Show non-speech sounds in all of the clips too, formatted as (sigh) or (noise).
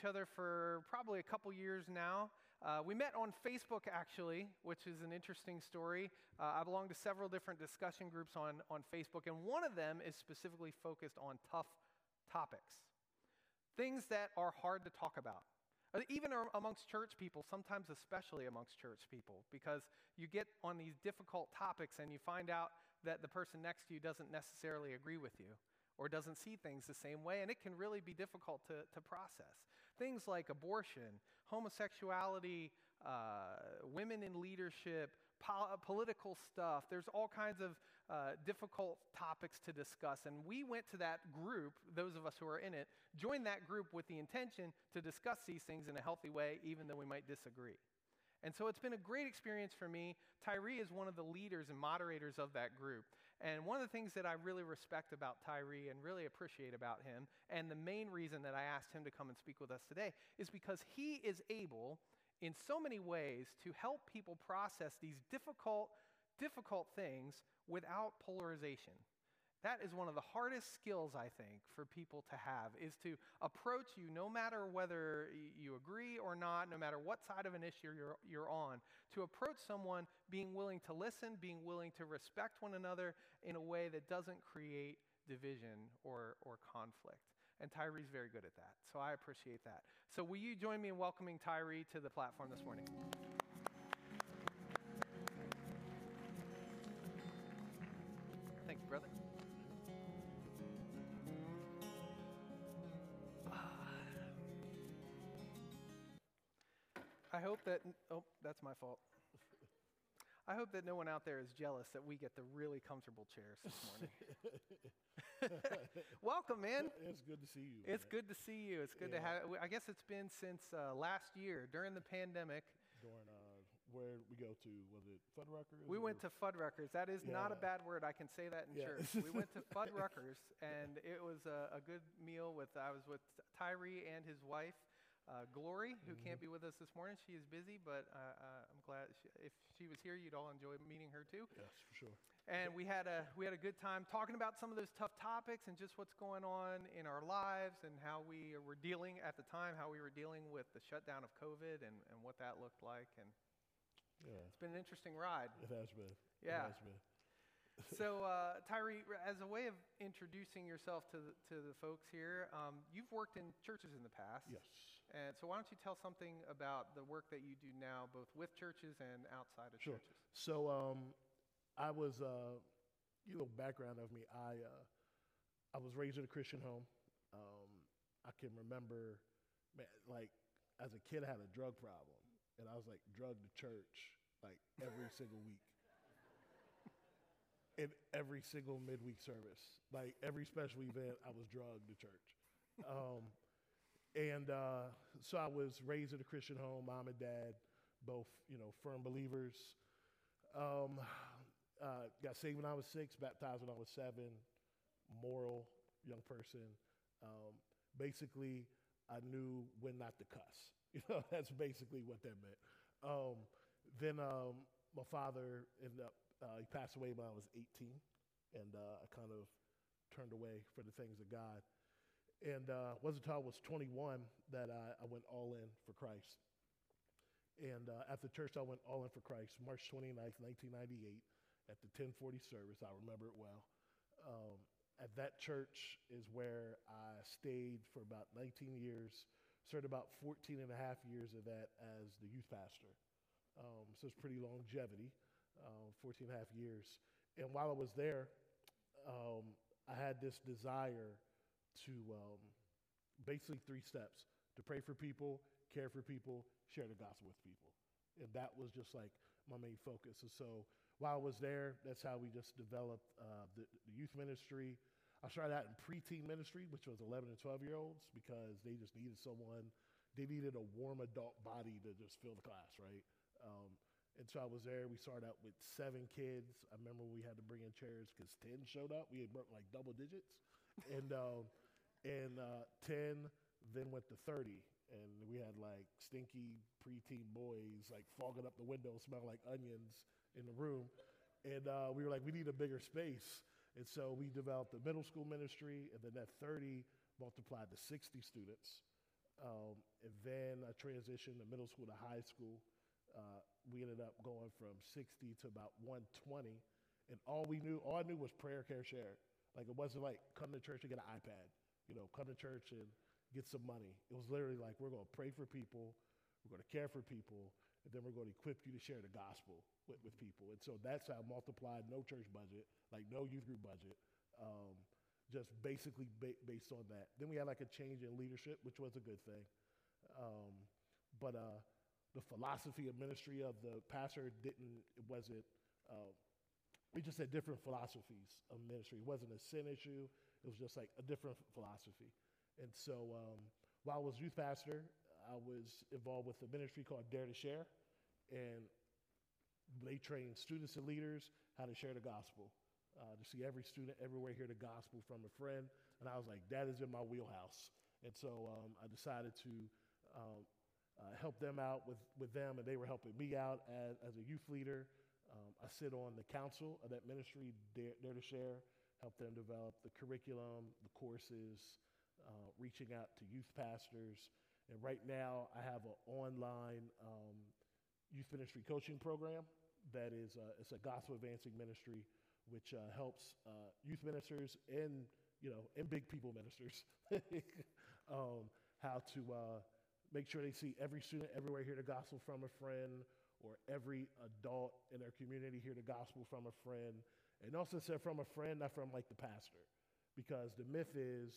each other for probably a couple years now. Uh, we met on Facebook, actually, which is an interesting story. Uh, I belong to several different discussion groups on, on Facebook, and one of them is specifically focused on tough topics things that are hard to talk about. Uh, even amongst church people, sometimes especially amongst church people, because you get on these difficult topics and you find out that the person next to you doesn't necessarily agree with you or doesn't see things the same way, and it can really be difficult to, to process. Things like abortion, homosexuality, uh, women in leadership, po- political stuff. There's all kinds of uh, difficult topics to discuss. And we went to that group, those of us who are in it, joined that group with the intention to discuss these things in a healthy way, even though we might disagree. And so it's been a great experience for me. Tyree is one of the leaders and moderators of that group. And one of the things that I really respect about Tyree and really appreciate about him, and the main reason that I asked him to come and speak with us today, is because he is able, in so many ways, to help people process these difficult, difficult things without polarization. That is one of the hardest skills, I think, for people to have, is to approach you no matter whether you agree or not, no matter what side of an issue you're, you're on, to approach someone being willing to listen, being willing to respect one another in a way that doesn't create division or, or conflict. And Tyree's very good at that, so I appreciate that. So, will you join me in welcoming Tyree to the platform this morning? I hope that, oh, that's my fault. I hope that no one out there is jealous that we get the really comfortable chairs this morning. (laughs) Welcome, man. It's good to see you. It's man. good to see you. It's good yeah. to have. I guess it's been since uh, last year during the pandemic. During uh, where we go to was it Fuddruckers? We or? went to Fuddruckers. That is yeah. not a bad word. I can say that in yeah. church. we went to (laughs) Fuddruckers, and it was a, a, good meal. With I was with Tyree and his wife uh, Glory, who mm-hmm. can't be with us this morning. She is busy, but uh, uh, I'm glad she, if she was here, you'd all enjoy meeting her too. Yes, for sure. And we had a we had a good time talking about some of those tough topics and just what's going on in our lives and how we were dealing at the time, how we were dealing with the shutdown of COVID and, and what that looked like. And yeah. it's been an interesting ride. It has been. Yeah. It has been (laughs) so, uh, Tyree, as a way of introducing yourself to the, to the folks here, um, you've worked in churches in the past. Yes. And so, why don't you tell something about the work that you do now, both with churches and outside of sure. churches? So, um, I was, uh, you know, background of me. I, uh, I was raised in a Christian home. Um, I can remember, man, like, as a kid, I had a drug problem, and I was like drugged to church like every (laughs) single week in every single midweek service. Like every special event, I was drugged to church. Um, and uh, so I was raised in a Christian home, mom and dad, both, you know, firm believers. Um, uh, got saved when I was six, baptized when I was seven, moral young person. Um, basically, I knew when not to cuss. (laughs) You know, that's basically what that meant. Um, then um, my father ended up uh, he passed away when I was 18, and uh, I kind of turned away for the things of God. And uh, wasn't until I was 21 that I, I went all in for Christ. And uh, at the church, I went all in for Christ, March 29th, 1998, at the 1040 service. I remember it well. Um, at that church is where I stayed for about 19 years, served about 14 and a half years of that as the youth pastor. Um, so it's pretty longevity uh, 14 and a half years. And while I was there, um, I had this desire to um, basically three steps to pray for people, care for people, share the gospel with people. And that was just like my main focus. And so while I was there, that's how we just developed uh, the, the, youth ministry. I started out in preteen ministry, which was 11 and 12 year olds, because they just needed someone, they needed a warm adult body to just fill the class, right? Um, and so I was there. We started out with seven kids. I remember we had to bring in chairs because 10 showed up. We had broke like double digits. And, uh, and uh, 10 then went to 30. And we had like stinky preteen boys like fogging up the window, smelling like onions in the room. And uh, we were like, we need a bigger space. And so we developed the middle school ministry. And then that 30 multiplied to 60 students. Um, and then I transitioned to middle school to high school. Uh, we ended up going from 60 to about 120. And all we knew, all I knew was prayer, care, share. Like it wasn't like come to church and get an iPad, you know, come to church and get some money. It was literally like we're going to pray for people, we're going to care for people, and then we're going to equip you to share the gospel with, with people. And so that's how I multiplied no church budget, like no youth group budget, um, just basically ba- based on that. Then we had like a change in leadership, which was a good thing. Um, but uh, the philosophy of ministry of the pastor didn't, it wasn't, uh, we just had different philosophies of ministry. It wasn't a sin issue, it was just like a different philosophy. And so um, while I was youth pastor, I was involved with a ministry called Dare to Share. And they train students and leaders how to share the gospel. Uh, to see every student everywhere hear the gospel from a friend. And I was like, that is in my wheelhouse. And so um, I decided to um, uh, help them out with, with them, and they were helping me out as, as a youth leader. Um, I sit on the council of that ministry, Dare, Dare to Share, help them develop the curriculum, the courses, uh, reaching out to youth pastors. And right now, I have an online um, youth ministry coaching program that is uh, it's a gospel advancing ministry, which uh, helps uh, youth ministers and you know and big people ministers (laughs) um, how to uh, make sure they see every student everywhere hear the gospel from a friend or every adult in their community hear the gospel from a friend. And also said from a friend, not from like the pastor. Because the myth is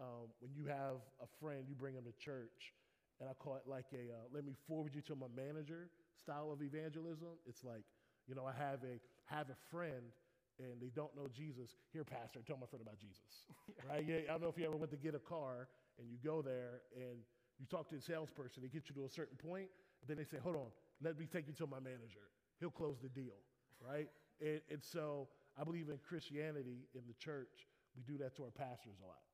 um, when you have a friend, you bring them to church. And I call it like a uh, let me forward you to my manager style of evangelism. It's like, you know, I have a have a friend and they don't know Jesus. Here, pastor, tell my friend about Jesus. (laughs) Right? Yeah, I don't know if you ever went to get a car and you go there and you talk to the salesperson, they get you to a certain point, then they say, hold on, let me take you to my manager. He'll close the deal, right? And, and, so I believe in Christianity, in the church, we do that to our pastors a lot.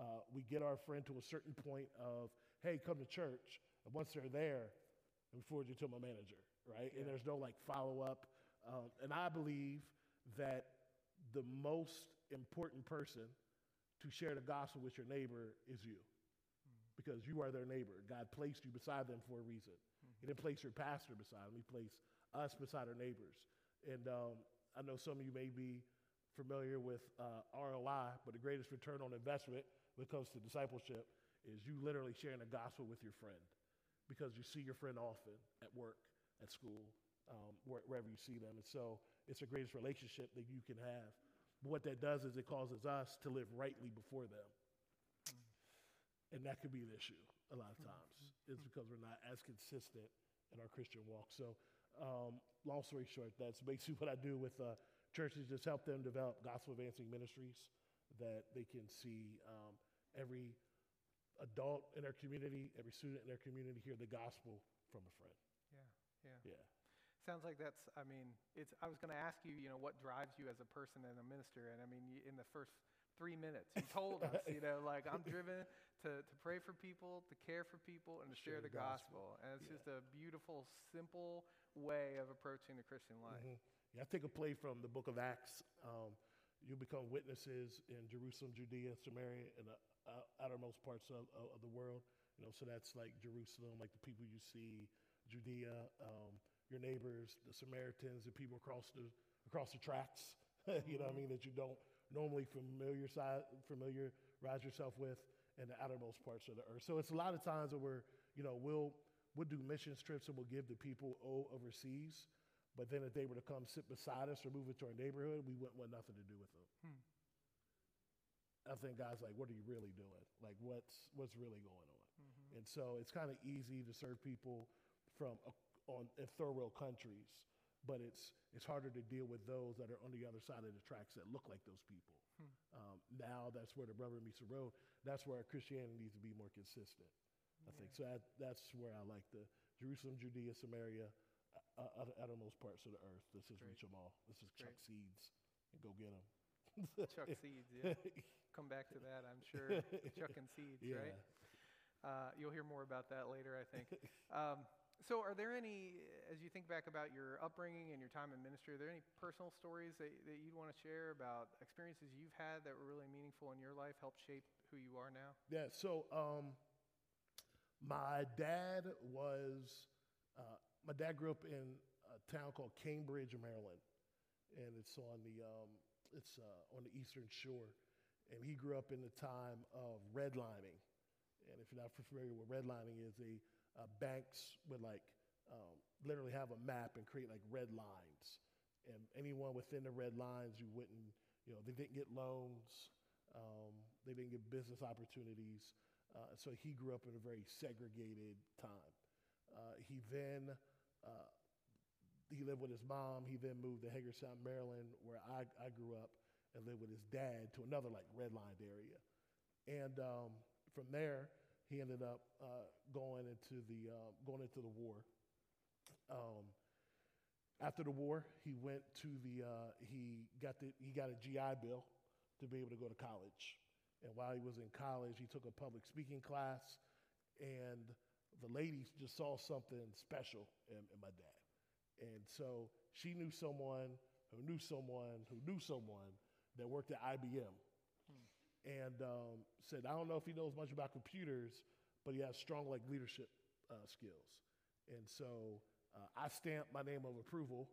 Uh, we get our friend to a certain point of, hey, come to church. And once they're there, we forward you to my manager, right? Yeah. And there's no like follow up. Um, and I believe that the most important person to share the gospel with your neighbor is you mm. because you are their neighbor. God placed you beside them for a reason. He didn't place your pastor beside him. He placed us beside our neighbors. And um, I know some of you may be familiar with uh, ROI, but the greatest return on investment when it comes to discipleship is you literally sharing the gospel with your friend because you see your friend often at work, at school, um, wherever you see them. And so it's the greatest relationship that you can have. But what that does is it causes us to live rightly before them. And that could be an issue a lot of times It's because we're not as consistent in our Christian walk. So, um, long story short, that's basically what I do with uh, churches, just help them develop gospel advancing ministries that they can see um, every adult in their community, every student in their community hear the gospel from a friend. Yeah, yeah. Yeah. Sounds like that's, I mean, it's, I was going to ask you, you know, what drives you as a person and a minister. And I mean, in the first three minutes. You told us, you know, like I'm (laughs) driven to, to pray for people, to care for people, and to share, share the gospel. gospel. And it's yeah. just a beautiful, simple way of approaching the Christian life. Mm-hmm. Yeah, I take a play from the book of Acts. Um, you become witnesses in Jerusalem, Judea, Samaria, and the uh, outermost parts of, of, the world. You know, so that's like Jerusalem, like the people you see, Judea, um, your neighbors, the Samaritans, the people across the across the tracks. (laughs) you know what I mean? That you don't normally familiar familiarize yourself with in the outermost parts of the earth. So it's a lot of times where we're, you know, we'll we'll do mission trips and we'll give to people overseas, but then if they were to come sit beside us or move into our neighborhood, we wouldn't want nothing to do with them. Hmm. I think God's like, what are you really doing? Like, what's what's really going on? Mm-hmm. And so it's kind of easy to serve people from a, on in third world countries but it's, it's harder to deal with those that are on the other side of the tracks that look like those people. Hmm. Um, now that's where the rubber meets the road. That's where our Christianity needs to be more consistent. I think. So that, that's where I like the Jerusalem, Judea, Samaria, uh, uh, uttermost parts of the earth. This is Great. reach them all. This is Great. chuck seeds and go get them. chuck (laughs) seeds, yeah. Come back to that, I'm sure. Chucking seeds, (laughs) yeah. right? Uh, you'll hear more about that later, I think. Um, so, are there any, as you think back about your upbringing and your time in ministry, are there any personal stories that, that you'd want to share about experiences you've had that were really meaningful in your life, helped shape who you are now? Yeah, so um, My dad was, uh, my dad grew up in a town called Cambridge, Maryland, and it's on the, um, it's uh, on the eastern shore. And he grew up in the time of redlining. And if you're not familiar with redlining is, the uh, banks would like um, literally have a map and create like red lines. And anyone within the red lines, you wouldn't, you know, they didn't get loans, um, they didn't get business opportunities. Uh, so he grew up in a very segregated time. Uh, he then uh, he lived with his mom. He then moved to Hagerstown, Maryland, where I, I grew up, and lived with his dad to another like redlined area. And um, from there, he ended up uh, going into the uh, going into the war. Um, after the war, he went to the uh, he got the he got a GI Bill to be able to go to college. And while he was in college, he took a public speaking class, and the lady just saw something special in, in my dad. And so she knew someone who knew someone who knew someone that worked at IBM. Hmm. And um, said, I don't know if he knows much about computers, but he has strong like leadership uh, skills. And so uh, I stamped my name of approval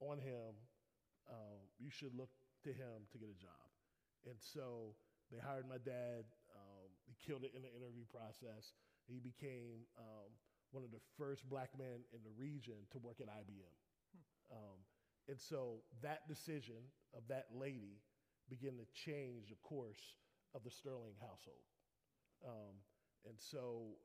on him. Um, you should look to him to get a job. And so they hired my dad. Um, he killed it in the interview process. He became um, one of the first black men in the region to work at IBM. Hmm. Um, and so that decision of that lady began to change the course of the Sterling household. Um, and so,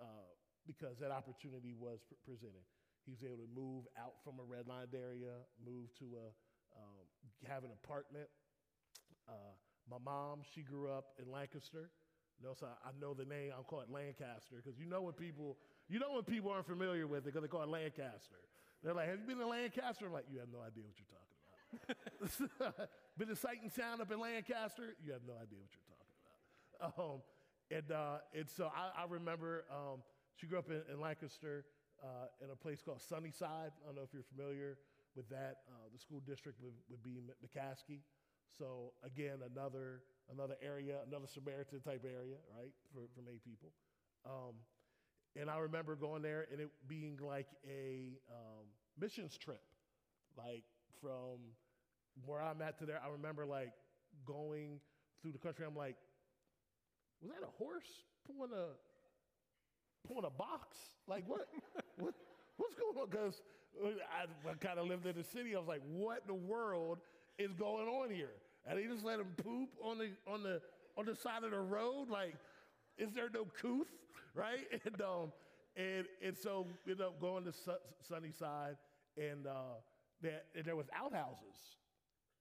uh, because that opportunity was pr- presented, he was able to move out from a redlined area, move to a, um, have an apartment. Uh, my mom, she grew up in Lancaster. No, so I know the name. I'll call it Lancaster because you know when people, you know when people aren't familiar with it because they call it Lancaster. They're like, "Have you been to Lancaster?" I'm like, "You have no idea what you're talking about." (laughs) been to Sight and Sound up in Lancaster? You have no idea what you're talking about. Um, and uh, and so I, I remember um, she grew up in, in Lancaster uh, in a place called Sunnyside. I don't know if you're familiar with that. Uh, the school district would, would be McCaskey. So again, another another area, another Samaritan type area, right, for, for May people. Um, and I remember going there and it being like a um, missions trip, like from where I'm at to there. I remember like going through the country. I'm like, was that a horse pulling a pulling a box? Like what? (laughs) what? What's going on? Because I, I kind of lived in the city. I was like, what in the world is going on here? And he just let him poop on the on the on the side of the road. Like, is there no couth, (laughs) right? (laughs) And um, and and so you ended up going to su- Sunnyside, and uh, that and there was outhouses,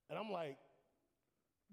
and I'm like,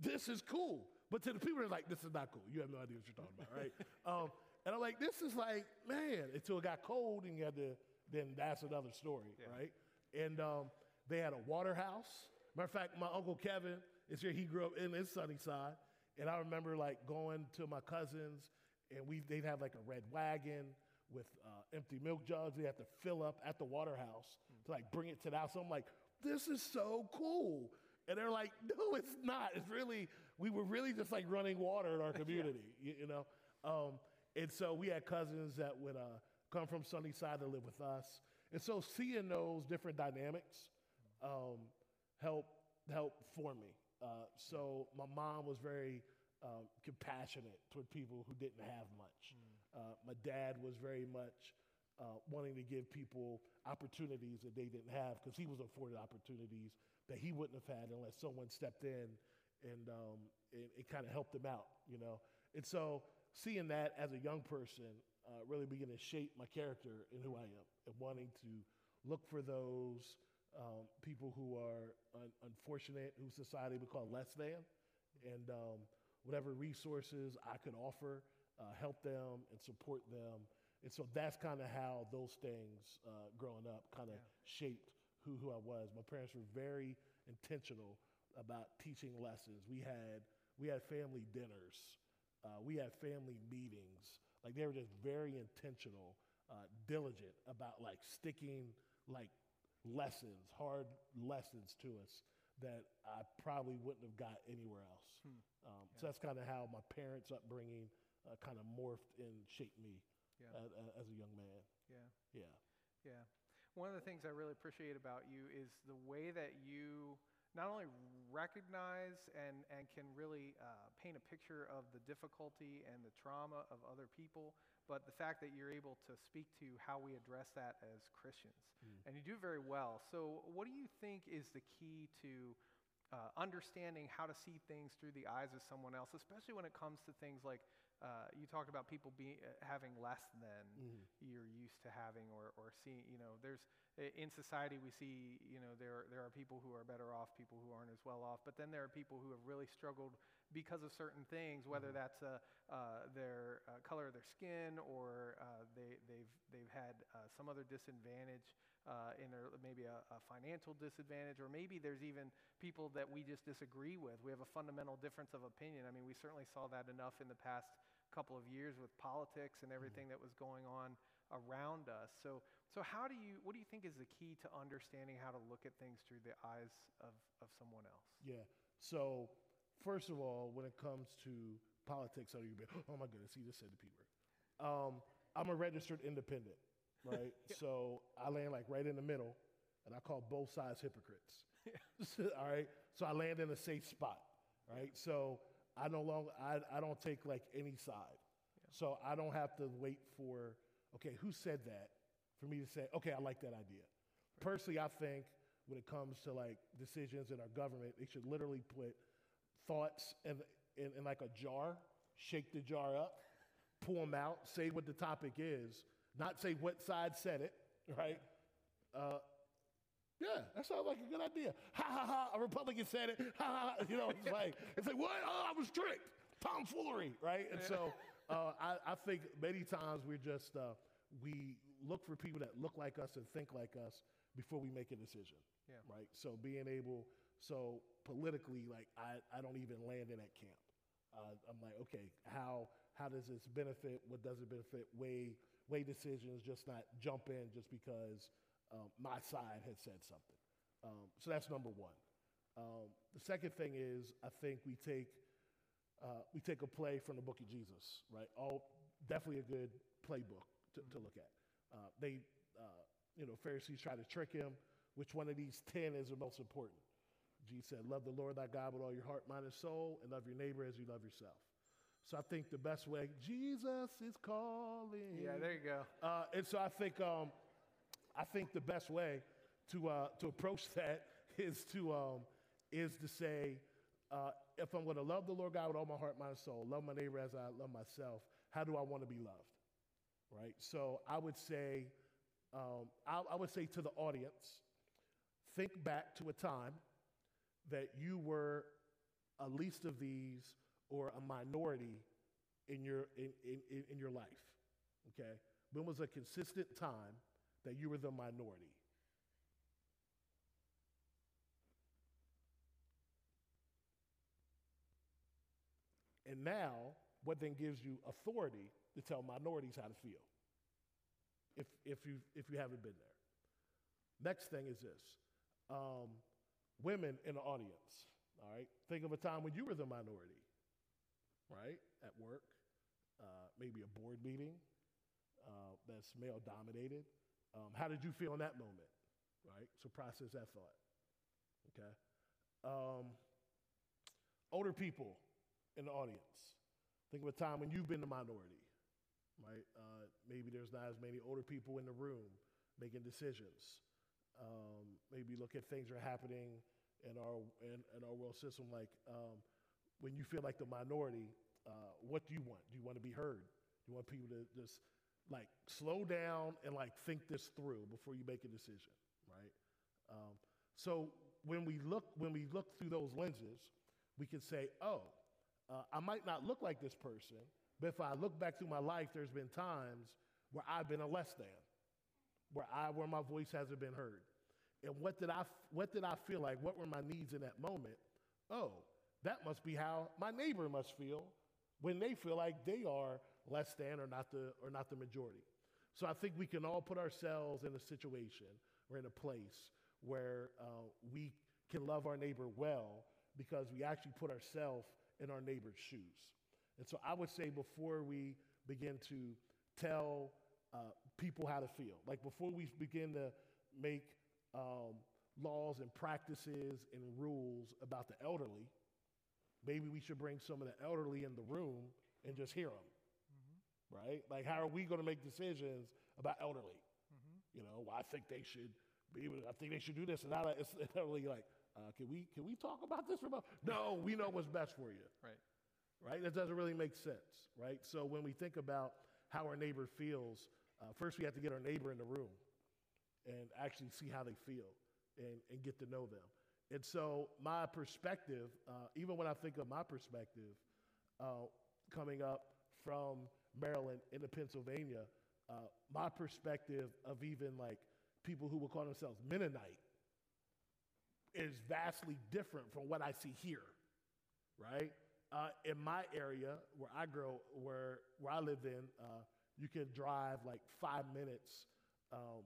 this is cool. But to the people, they're like, this is not cool. You have no idea what you're talking about, right? (laughs) um, and I'm like, this is like, man, until it got cold and you had to, then that's another story, yeah. right? And um, they had a water house. Matter of fact, my uncle Kevin is here. He grew up in his sunny side. And I remember like going to my cousins and we, they'd have like a red wagon with uh, empty milk jugs. They had to fill up at the water house to like bring it to the house. So I'm like, this is so cool. And they're like, (laughs) no, it's not. It's really, we were really just like running water in our (laughs) community, yeah. you, you, know? Um, and so we had cousins that would uh, come from Sunnyside to live with us. And so seeing those different dynamics um, help help form me. Uh, so my mom was very um, compassionate toward people who didn't have much. Mm. Uh, my dad was very much uh, wanting to give people opportunities that they didn't have because he was afforded opportunities that he wouldn't have had unless someone stepped in and um, it, it kind of helped him out, you know. And so seeing that as a young person uh, really began to shape my character and who I am and wanting to look for those um, people who are un- unfortunate, who society would call less than, and um, whatever resources I could offer, uh, help them and support them. And so that's kind of how those things uh, growing up kind of yeah. shaped who, who I was. My parents were very intentional about teaching lessons. We had, we had family dinners, uh, we had family meetings. Like they were just very intentional, uh, diligent about like sticking like lessons, hard lessons to us that I probably wouldn't have got anywhere else. Hmm. Um, yeah. So that's kind of how my parents' upbringing uh, kind of morphed and shaped me Yeah. as, as a young man. Yeah. Yeah. Yeah. One of the things I really appreciate about you is the way that you not only recognize and, and can really uh, paint a picture of the difficulty and the trauma of other people, but the fact that you're able to speak to how we address that as Christians. Mm. And you do very well. So, what do you think is the key to uh, understanding how to see things through the eyes of someone else, especially when it comes to things like uh, you talked about people being uh, having less than Mhm. you're used to having or, or seeing you know there's in society we see you know there there are people who are better off people who aren't as well off but then there are people who have really struggled because of certain things whether Mhm. that's uh, uh, their uh, color of their skin or uh, they they've they've had uh, some other disadvantage uh, in their maybe a, a financial disadvantage or maybe there's even people that we just disagree with we have a fundamental difference of opinion i mean we certainly saw that enough in the past couple of years with politics and everything that was going on around us. So, so how do you, what do you think is the key to understanding how to look at things through the eyes of, of someone else? Yeah. So, first of all, when it comes to politics, oh, you be, oh my goodness, he just said to Peter. Um, I'm a registered independent, right? (laughs) So I land like right in the middle, and I call both sides hypocrites. (laughs) (laughs) all right. So I land in a safe spot, right? So I no longer, I, I don't take like any side. So I don't have to wait for, okay, who said that for me to say, okay, I like that idea. Personally, I think when it comes to like decisions in our government, they should literally put thoughts in, in, in like a jar, shake the jar up, pull them out, say what the topic is, not say what side said it, right? Uh, yeah, that sounds like a good idea. Ha ha ha! A Republican said it. Ha ha! ha. You know, it's (laughs) like it's like what? Oh, I was tricked. Tomfoolery, right? And so uh, I, I think many times we're just uh, we look for people that look like us and think like us before we make a decision. Yeah. Right. So being able, so politically, like I, I don't even land in that camp. Uh, I'm like, okay, how how does this benefit? What does it benefit? Weigh weigh decisions, just not jump in just because um, my side had said something. Um, so that's number one. Um, the second thing is, I think we take uh, we take a play from the Book of Jesus, right? All definitely a good playbook to, to look at. Uh, they, uh, you know, Pharisees try to trick him. Which one of these ten is the most important? Jesus said, "Love the Lord thy God with all your heart, mind, and soul, and love your neighbor as you love yourself." So I think the best way, Jesus is calling. Yeah, there you go. Uh, and so I think, um, I think the best way to, uh, to approach (laughs) that is to, um, is to say, uh, if I'm going to love the Lord God with all my heart, mind, and soul, love my neighbor as I love myself, how do I want to be loved? Right? So I would say, um, I, I would say to the audience, think back to a time that you were a least of these or a minority in your, in, in, in- your life. Okay? When was a consistent time that you were the minority? And now, what then gives you authority to tell minorities how to feel? If, if, you, if you haven't been there. Next thing is this um, women in the audience, all right? Think of a time when you were the minority, right? At work, uh, maybe a board meeting uh, that's male dominated. Um, how did you feel in that moment, right? So process that thought, okay? Um, older people in the audience. Think of a time when you've been the minority, right? Uh, maybe there's not as many older people in the room making decisions. Um, maybe look at things that are happening in our in, in our world system, like um, when you feel like the minority. Uh, what do you want? Do you want to be heard? Do you want people to just like slow down and like think this through before you make a decision, right? Um, so when we look when we look through those lenses, we can say, oh, uh, I might not look like this person, but if I look back through my life, there's been times where I've been a less than, where I where my voice hasn't been heard. And what did I what did I feel like? What were my needs in that moment? Oh, that must be how my neighbor must feel when they feel like they are less than or not the or not the majority. So I think we can all put ourselves in a situation or in a place where uh, we can love our neighbor well because we actually put ourselves in our neighbor's shoes. And so I would say before we begin to tell uh, people how to feel. Like before we begin to make um, laws and practices and rules about the elderly, maybe we should bring some of the elderly in the room and just hear them. Right? Like, how are we going to make decisions about elderly? You know, well, I think they should be. I think they should do this, and now it's elderly like, uh, can we can we talk about this about? No, we know what's best for you. Right. Right? That doesn't really make sense. Right? So when we think about how our neighbor feels, uh, first we have to get our neighbor in the room and actually see how they feel and, and get to know them. And so my perspective, uh, even when I think of my perspective, uh, coming up from Maryland into Pennsylvania, uh, my perspective of even like people who would call themselves Mennonite is vastly different from what I see here, right? Uh, in my area where I grow, where where I live in, uh, you can drive like five minutes um,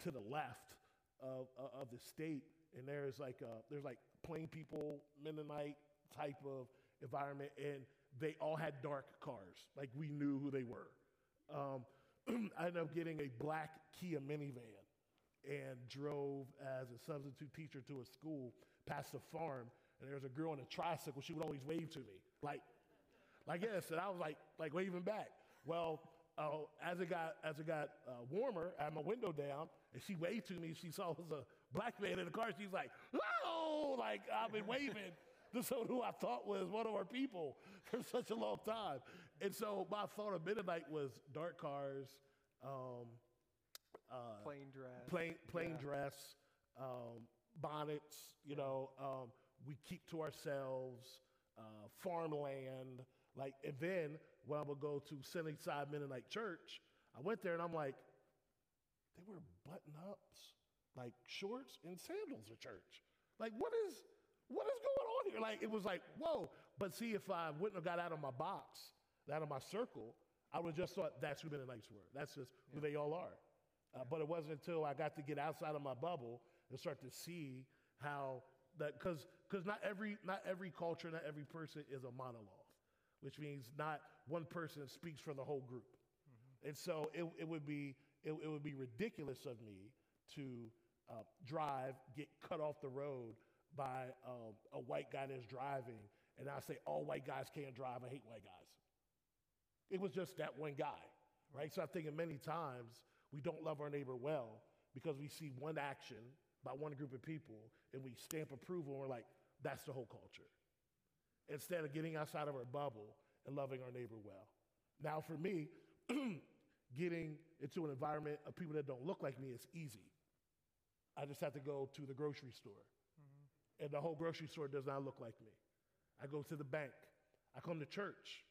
to the left of, of the state, and there's like a, there's like plain people Mennonite type of environment, and they all had dark cars. Like we knew who they were. Um, (clears throat) I ended up getting a black Kia minivan and drove as a substitute teacher to a school past a farm. And there was a girl on a tricycle. She would always wave to me, like, like this. And I was like, like waving back. Well, uh, as it got as it got uh, warmer, I had my window down, and she waved to me. She saw it was a black man in the car. She's like, "Oh!" Like I've been waving (laughs) to someone who I thought was one of our people (laughs) for such a long time. And so my thought of Mennonite was dark cars, um, uh, Plain dress. plain plain Yeah. dress, um, bonnets. You know, um, we keep to ourselves, uh, farmland. Like, and then when I would go to Sunnyside Mennonite Church, I went there and I'm like, they wear button ups, like shorts and sandals at church. Like, what is what is going on here? Like, it was like, whoa. But see, if I wouldn't have got out of my box, out of my circle, I would have just thought that's who Mennonites were. That's just who they all are. Uh, But it wasn't until I got to get outside of my bubble and start to see how that, because because not every not every culture, not every person is a monologue, which means not one person speaks for the whole group. And so it, it would be it, it would be ridiculous of me to uh, drive, get cut off the road by um, a white guy that's driving, and I say all white guys can't drive. I hate white guys. It was just that one guy, right? So I'm thinking many times we don't love our neighbor well because we see one action by one group of people and we stamp approval and we're like, that's the whole culture. Instead of getting outside of our bubble and loving our neighbor well. Now, for me, (clears throat) getting into an environment of people that don't look like me is easy. I just have to go to the grocery store, and the whole grocery store does not look like me. I go to the bank. I come to church.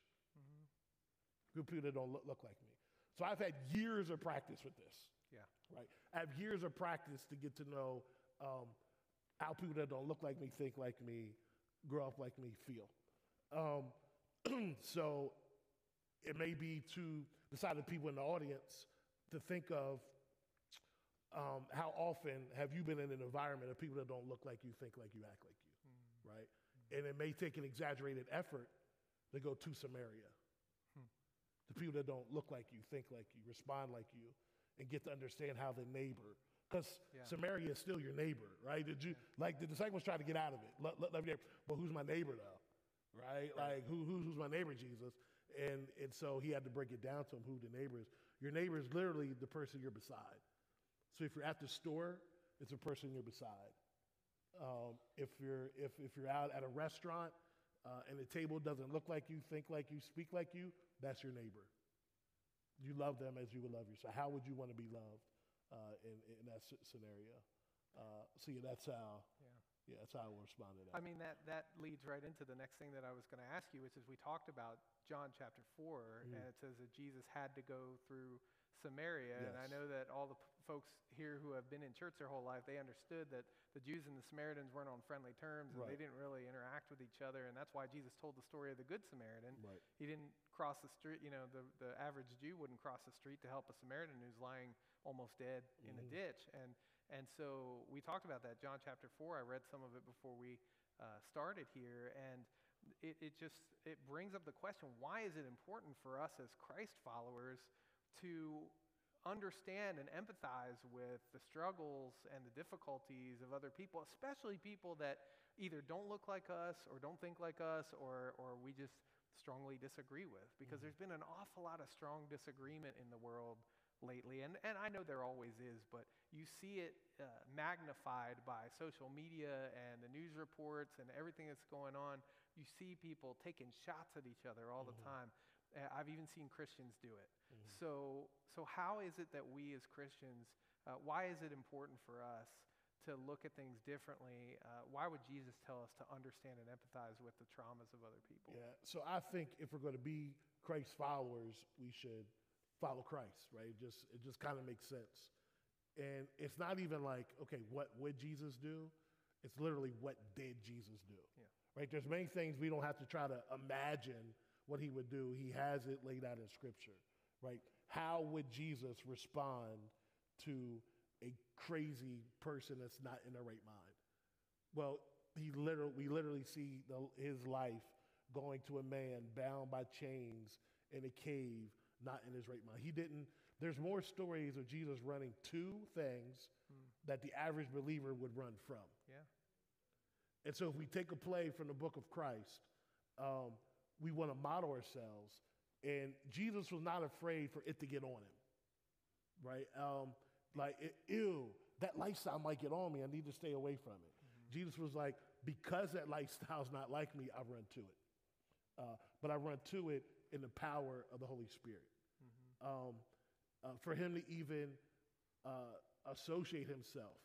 Group of people that don't look, look like me. So I've had years of practice with this, Yeah. right? I have years of practice to get to know um, how people that don't look like me, think like me, grow up like me, feel. Um, (clears throat) so it may be to the side of people in the audience to think of um, how often have you been in an environment of people that don't look like you, think like you, act like you, right? And it may take an exaggerated effort to go to Samaria. The people that don't look like you, think like you, respond like you, and get to understand how the neighbor, because Yeah. Samaria is still your neighbor, right? Did you like the disciples try to get out of it? Let, let, let me- but who's my neighbor though? Right? Like who, who, who's my neighbor, Jesus? And and so he had to break it down to him who the neighbor is. Your neighbor is literally the person you're beside. So if you're at the store, it's a person you're beside. Um, if you're if if you're out at a restaurant uh, and the table doesn't look like you, think like you, speak like you, that's your neighbor. You love them as you would love yourself. How would you want to be loved uh, in in that scenario? Uh, so yeah, that's how. Yeah. Yeah, that's how I will respond to I mean, that, that leads right into the next thing that I was going to ask you, which is we talked about John chapter 4, mm-hmm. and it says that Jesus had to go through Samaria. And I know that all the p- folks here who have been in church their whole life, they understood that the Jews and the Samaritans weren't on friendly terms, and they didn't really interact with each other. And that's why Jesus told the story of the Good Samaritan. Right. He didn't cross the street, you know, the, the average Jew wouldn't cross the street to help a Samaritan who's lying almost dead in a mm-hmm. ditch. And, and so we talked about that. John chapter 4, I read some of it before we uh, started here. And it, it just, it brings up the question, why is it important for us as Christ followers to understand and empathize with the struggles and the difficulties of other people, especially people that either don't look like us or don't think like us or, or we just strongly disagree with. Because mm-hmm. there's been an awful lot of strong disagreement in the world lately. And, and I know there always is, but you see it uh, magnified by social media and the news reports and everything that's going on. You see people taking shots at each other all mm-hmm. the time. Uh, I've even seen Christians do it. Mm-hmm. So, so how is it that we as Christians, uh, why is it important for us to look at things differently? Uh, why would Jesus tell us to understand and empathize with the traumas of other people? Yeah, so I think if we're going to be Christ followers, we should follow Christ, right? It just it just kind of makes sense. And it's not even like, okay, what would Jesus do? It's literally what did Jesus do? Yeah. Right? There's many things we don't have to try to imagine what he would do. He has it laid out in scripture, right? How would Jesus respond to a crazy person that's not in the right mind? Well, he literally, we literally see the, his life going to a man bound by chains in a cave, not in his right mind. He didn't, there's more stories of Jesus running to things hmm. that the average believer would run from. Yeah. And so if we take a play from the book of Christ, um, we want to model ourselves. And Jesus was not afraid for it to get on him, right? Um, like, it, ew, that lifestyle might get on me. I need to stay away from it. Mm-hmm. Jesus was like, because that lifestyle's not like me, I run to it. Uh, but I run to it in the power of the Holy Spirit. Mm-hmm. Um, uh, for him to even uh, associate himself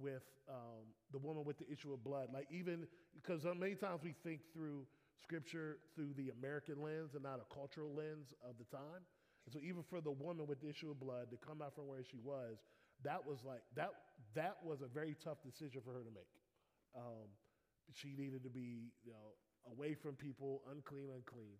with um, the woman with the issue of blood, like even because uh, many times we think through scripture through the American lens and not a cultural lens of the time. And so even for the woman with the issue of blood to come out from where she was, that was like that that was a very tough decision for her to make. Um, she needed to be, you know, away from people, unclean, unclean.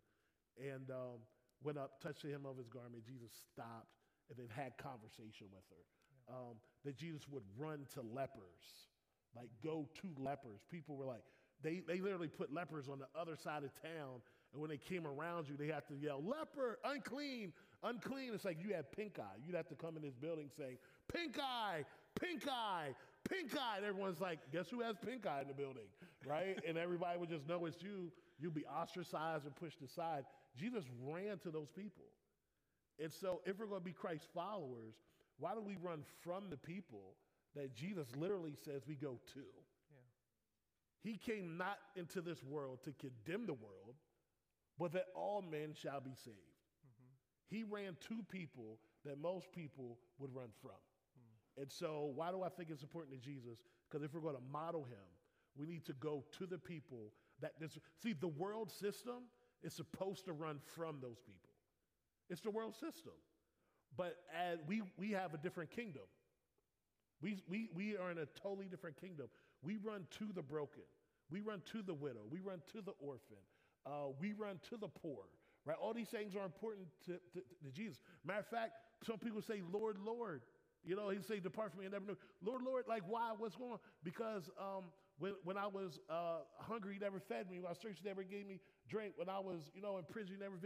And um, went up, touched the hem of his garment. Jesus stopped and then had conversation with her. Yeah. Um, that Jesus would run to lepers, like go to lepers. People were like, they, they literally put lepers on the other side of town. And when they came around you, they had to yell, leper, unclean, unclean. It's like you had pink eye. You'd have to come in this building saying, pink eye, pink eye, pink eye. And everyone's like, guess who has pink eye in the building, right? and everybody would just know it's you. You'd be ostracized and pushed aside. Jesus ran to those people. And so, if we're going to be Christ's followers, why do we run from the people that Jesus literally says we go to? He came not into this world to condemn the world, but that all men shall be saved. Mm-hmm. He ran to people that most people would run from. Mm. And so, why do I think it's important to Jesus? Because if we're going to model him, we need to go to the people that this, see the world system is supposed to run from those people. It's the world system. But as we, we have a different kingdom. We, we, we are in a totally different kingdom. We run to the broken. We run to the widow. We run to the orphan. Uh, we run to the poor. Right? All these things are important to, to, to, Jesus. Matter of fact, some people say, Lord, Lord. You know, he say, depart from me and never knew. Lord, Lord, like why? What's going on? Because um, when, when I was uh, hungry, he never fed me. When I was thirsty, never gave me drink. When I was, you know, in prison, you never.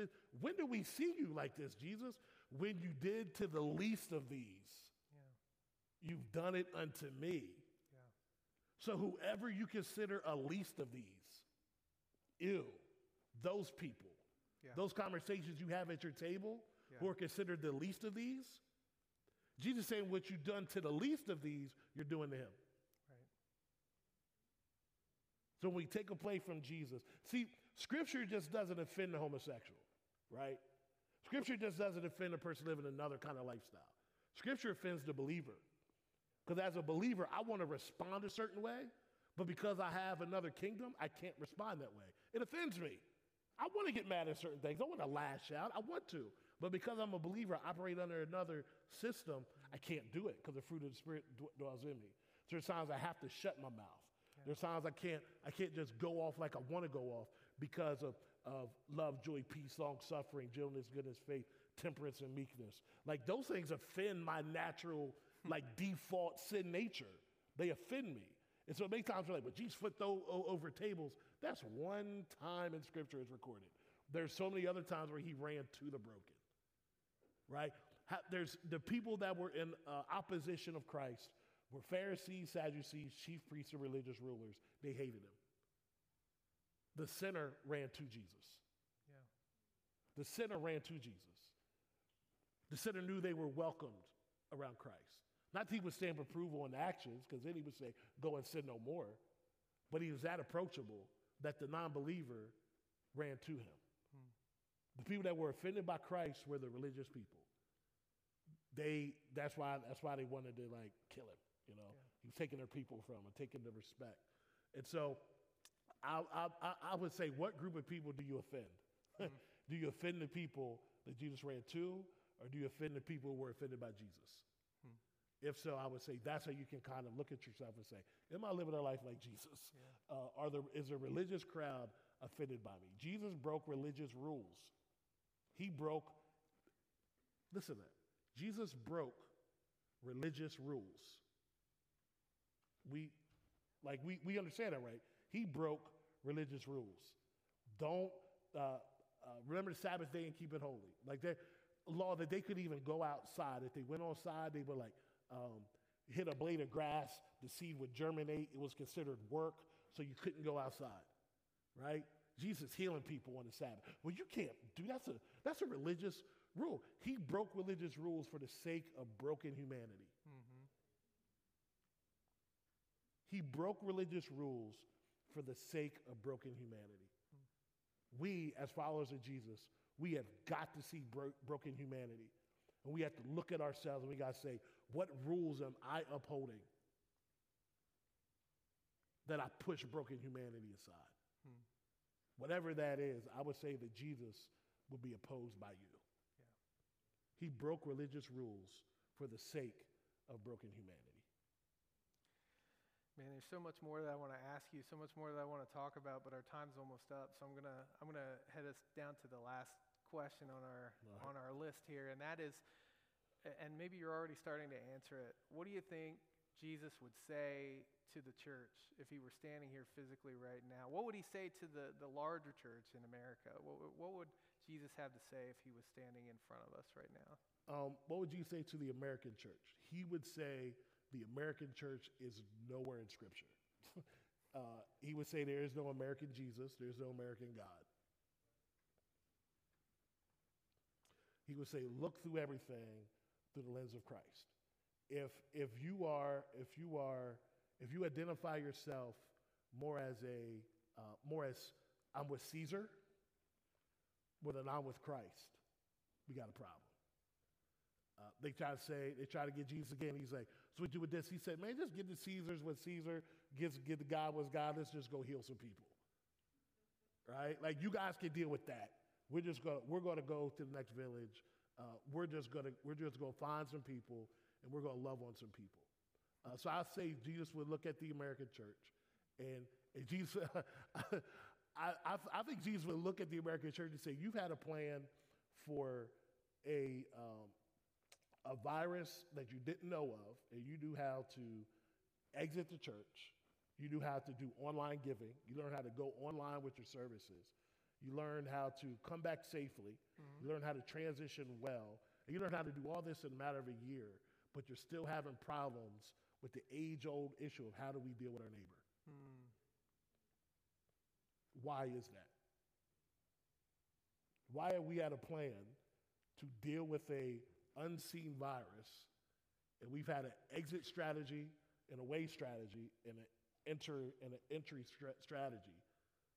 When do we see you like this, Jesus? When you did to the least of these, yeah. you've done it unto me. So, whoever you consider a least of these, ew, those people, yeah. those conversations you have at your table yeah. who are considered the least of these, Jesus saying what you've done to the least of these, you're doing to him. Right. So, when we take a play from Jesus, see, Scripture just doesn't offend the homosexual, right? Scripture just doesn't offend a person living another kind of lifestyle. Scripture offends the believer. Because as a believer, I want to respond a certain way, but because I have another kingdom, I can't respond that way. It offends me. I want to get mad at certain things. I want to lash out. I want to. But because I'm a believer, I operate under another system, I can't do it because the fruit of the Spirit dwells in me. So there's times I have to shut my mouth. Yeah. There's times I can't, I can't just go off like I want to go off because of, of love, joy, peace, long suffering, gentleness, goodness, faith, temperance, and meekness. Like those things offend my natural like (laughs) default sin nature. They offend me. And so many times we're like, but Jesus flipped over tables. That's one time in Scripture is recorded. There's so many other times where he ran to the broken, right? There's the people that were in uh, opposition of Christ were Pharisees, Sadducees, chief priests, and religious rulers. They hated him. The sinner ran to Jesus. Yeah. The sinner ran to Jesus. The sinner knew they were welcomed around Christ. Not that he would stamp approval on actions, because then he would say, Go and sin no more. But he was that approachable that the non believer ran to him. Hmm. The people that were offended by Christ were the religious people. They that's why that's why they wanted to like kill him. You know, he was taking their people from him, taking their respect. And so, I I, I- I would say, what group of people do you offend? (laughs) do you offend the people that Jesus ran to, or do you offend the people who were offended by Jesus? If so, I would say that's how you can kind of look at yourself and say, Am I living a life like Jesus? Uh, are there, is a religious crowd offended by me? Jesus broke religious rules. He broke, listen to that. Jesus broke religious rules. We, like, we, we understand that, right? He broke religious rules. Don't, uh, uh, remember the Sabbath day and keep it holy. Like, that law that they could even go outside. If they went outside, they were like, um, hit a blade of grass, the seed would germinate. It was considered work, so you couldn't go outside, right? Jesus healing people on the Sabbath. Well, you can't do that's a that's a religious rule. He broke religious rules for the sake of broken humanity. He broke religious rules for the sake of broken humanity. We, as followers of Jesus, we have got to see bro- broken humanity. And we have to look at ourselves and we got to say, what rules am I upholding that I push broken humanity aside? Hmm. Whatever that is, I would say that Jesus would be opposed by you. He broke religious rules for the sake of broken humanity. Man, there's so much more that I want to ask you, so much more that I want to talk about, but our time's almost up. So I'm gonna I'm gonna head us down to the last question on our right. on our list here, and that is, and maybe you're already starting to answer it. What do you think Jesus would say to the church if he were standing here physically right now? What would he say to the the larger church in America? What would- what would Jesus have to say if he was standing in front of us right now? Um, what would you say to the American church? He would say the American church is nowhere in Scripture. (laughs) uh, he would say there is no American Jesus, there's no American God. He would say, look through everything through the lens of Christ. If, if you are, if you are, if you identify yourself more as a, uh, more as I'm with Caesar, more than I'm with Christ, we got a problem. Uh, they try to say, they try to get Jesus again. He's like, so we do with this. He said, man, just give the Caesars what Caesar gives, give the God what's God. Let's just go heal some people. Right? Like you guys can deal with that. We're just gonna, we're gonna go to the next village. Uh, we're just gonna, we're just gonna find some people and we're gonna love on some people. Uh, so I say Jesus would look at the American church and, and Jesus, (laughs) I, I, I think Jesus would look at the American church and say, you've had a plan for a, um, a virus that you didn't know of, and you knew how to exit the church. You knew how to do online giving. You learned how to go online with your services. You learned how to come back safely. Mm-hmm. You learned how to transition well. And you learned how to do all this in a matter of a year, but you're still having problems with the age old issue of how do we deal with our neighbor? Hmm. Why is that? Why are we at a plan to deal with a unseen virus, and we've had an exit strategy, and a way strategy, and an enter and an entry stra- strategy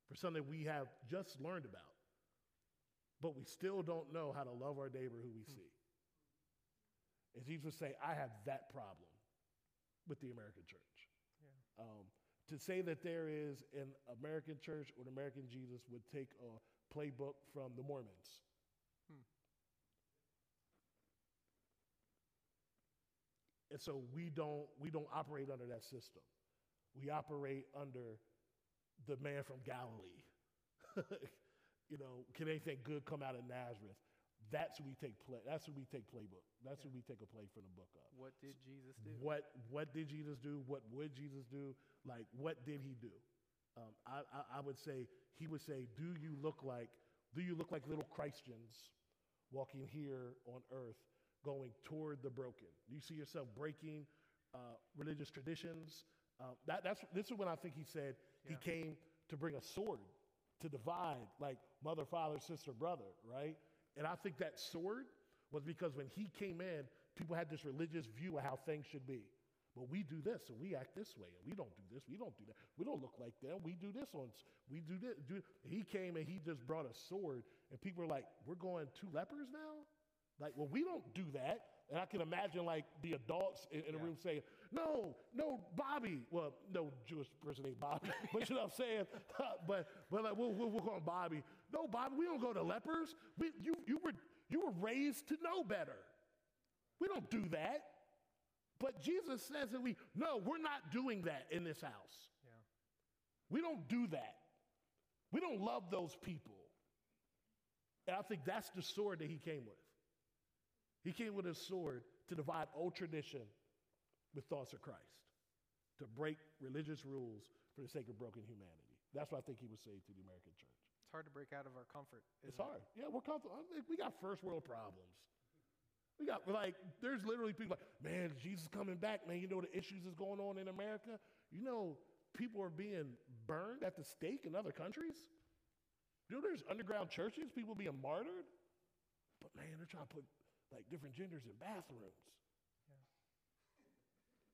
for something we have just learned about, but we still don't know how to love our neighbor who we see. And Jesus would say, "I have that problem with the American church." Um, to say that there is an American church or an American Jesus would take a playbook from the Mormons. And so we don't we don't operate under that system. We operate under the man from Galilee. (laughs) you know, can anything good come out of Nazareth? That's who we take play. That's who we take playbook. That's who we take a play from the book of. What did Jesus do? What what did Jesus do? What would Jesus do? Like what did he do? Um, I, I, I would say he would say, do you look like do you look like little Christians walking here on earth going toward the broken? Do you see yourself breaking uh, religious traditions? Uh, that, that's, this is when I think he said he came to bring a sword to divide, like mother, father, sister, brother, right? And I think that sword was because when he came in, people had this religious view of how things should be. But we do this and we act this way, and we don't do this, we don't do that. We don't look like them. We do this on, we do this. Do, he came and he just brought a sword, and people are like, "We're going to lepers now." Like, well, we don't do that. And I can imagine like the adults in, in a Yeah. room saying, "No, no, Bobby." Well, no Jewish person named Bobby, (laughs) but you know what I'm saying. (laughs) Uh, but but like, we'll, we'll, we'll call him Bobby. No, Bobby, we don't go to lepers. We, you you were you were raised to know better. We don't do that. But Jesus says that we no, we're not doing that in this house. Yeah. We don't do that. We don't love those people. And I think that's the sword that he came with. He came with a sword to divide old tradition with thoughts of Christ, to break religious rules for the sake of broken humanity. That's what I think he was saying to the American church. It's hard to break out of our comfort. It's isn't it? hard. Yeah, we're comfortable. We got first world problems. We got like there's literally people like, man, Jesus coming back, man. You know the issues that's going on in America. You know, people are being burned at the stake in other countries. You know, there's underground churches, people being martyred. But man, they're trying to put like different genders in bathrooms.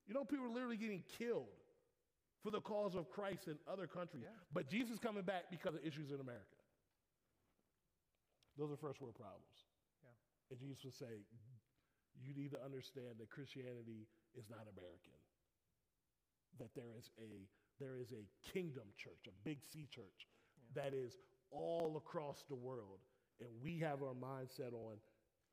You know, people are literally getting killed for the cause of Christ in other countries. Yeah. But Jesus coming back because of issues in America. Those are first world problems. Yeah. And Jesus would say, you need to understand that Christianity is not American. That there is a there is a kingdom church, a big C church, that is all across the world. And we have our mindset on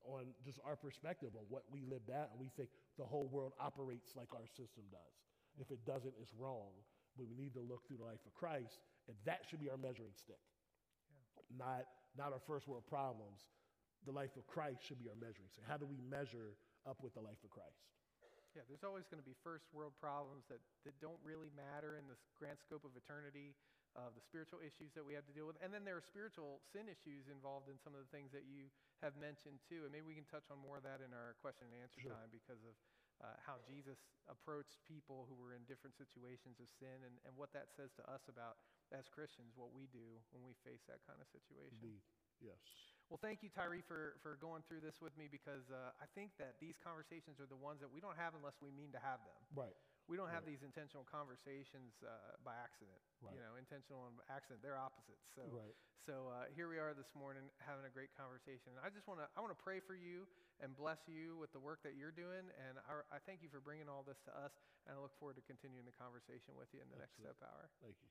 on just our perspective on what we live at, and we think the whole world operates like our system does. If it doesn't, it's wrong. But we need to look through the life of Christ, and that should be our measuring stick. Not not our first world problems. The life of Christ should be our measuring stick. How do we measure up with the life of Christ? Yeah, there's always going to be first world problems that, that don't really matter in the grand scope of eternity, uh, the spiritual issues that we have to deal with. And then there are spiritual sin issues involved in some of the things that you have mentioned too. And maybe we can touch on more of that in our question and answer Sure. time because of uh, how Jesus approached people who were in different situations of sin and, and what that says to us about, as Christians, what we do when we face that kind of situation. Indeed. Yes. Well, thank you, Tyree, for, for going through this with me because uh, I think that these conversations are the ones that we don't have unless we mean to have them. Right. We don't have Right. these intentional conversations uh, by accident. Right. You know, intentional and accident, they're opposites. So, Right. so uh, here we are this morning having a great conversation. And I just want to I want to pray for you and bless you with the work that you're doing. And I, I thank you for bringing all this to us. And I look forward to continuing the conversation with you in the next step hour. Thank you.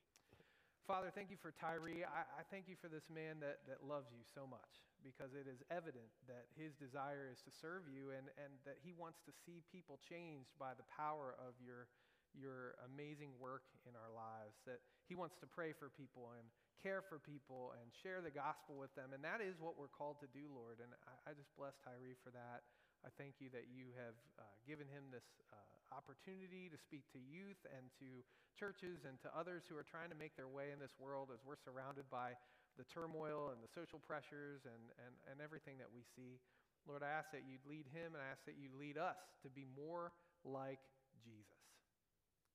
Father, thank you for Tyree. I, I thank you for this man that, that loves you so much because it is evident that his desire is to serve you and, and that he wants to see people changed by the power of your, your amazing work in our lives. That he wants to pray for people and care for people and share the gospel with them. And that is what we're called to do, Lord. And I, I just bless Tyree for that. I thank you that you have uh, given him this uh, opportunity to speak to youth and to churches and to others who are trying to make their way in this world as we're surrounded by the turmoil and the social pressures and, and, and everything that we see. Lord, I ask that you'd lead him and I ask that you lead us to be more like Jesus.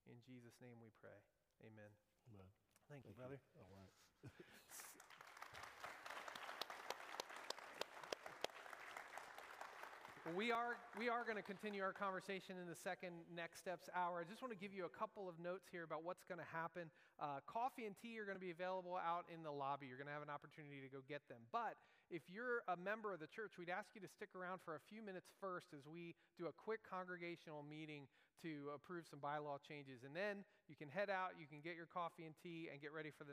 In Jesus' name we pray. Amen. Amen. Thank you, Thank brother. All right. (laughs) Well, we are, we are going to continue our conversation in the second Next Steps hour. I just want to give you a couple of notes here about what's going to happen. Uh, coffee and tea are going to be available out in the lobby. You're going to have an opportunity to go get them. But if you're a member of the church, we'd ask you to stick around for a few minutes first as we do a quick congregational meeting to approve some bylaw changes. And then you can head out, you can get your coffee and tea, and get ready for the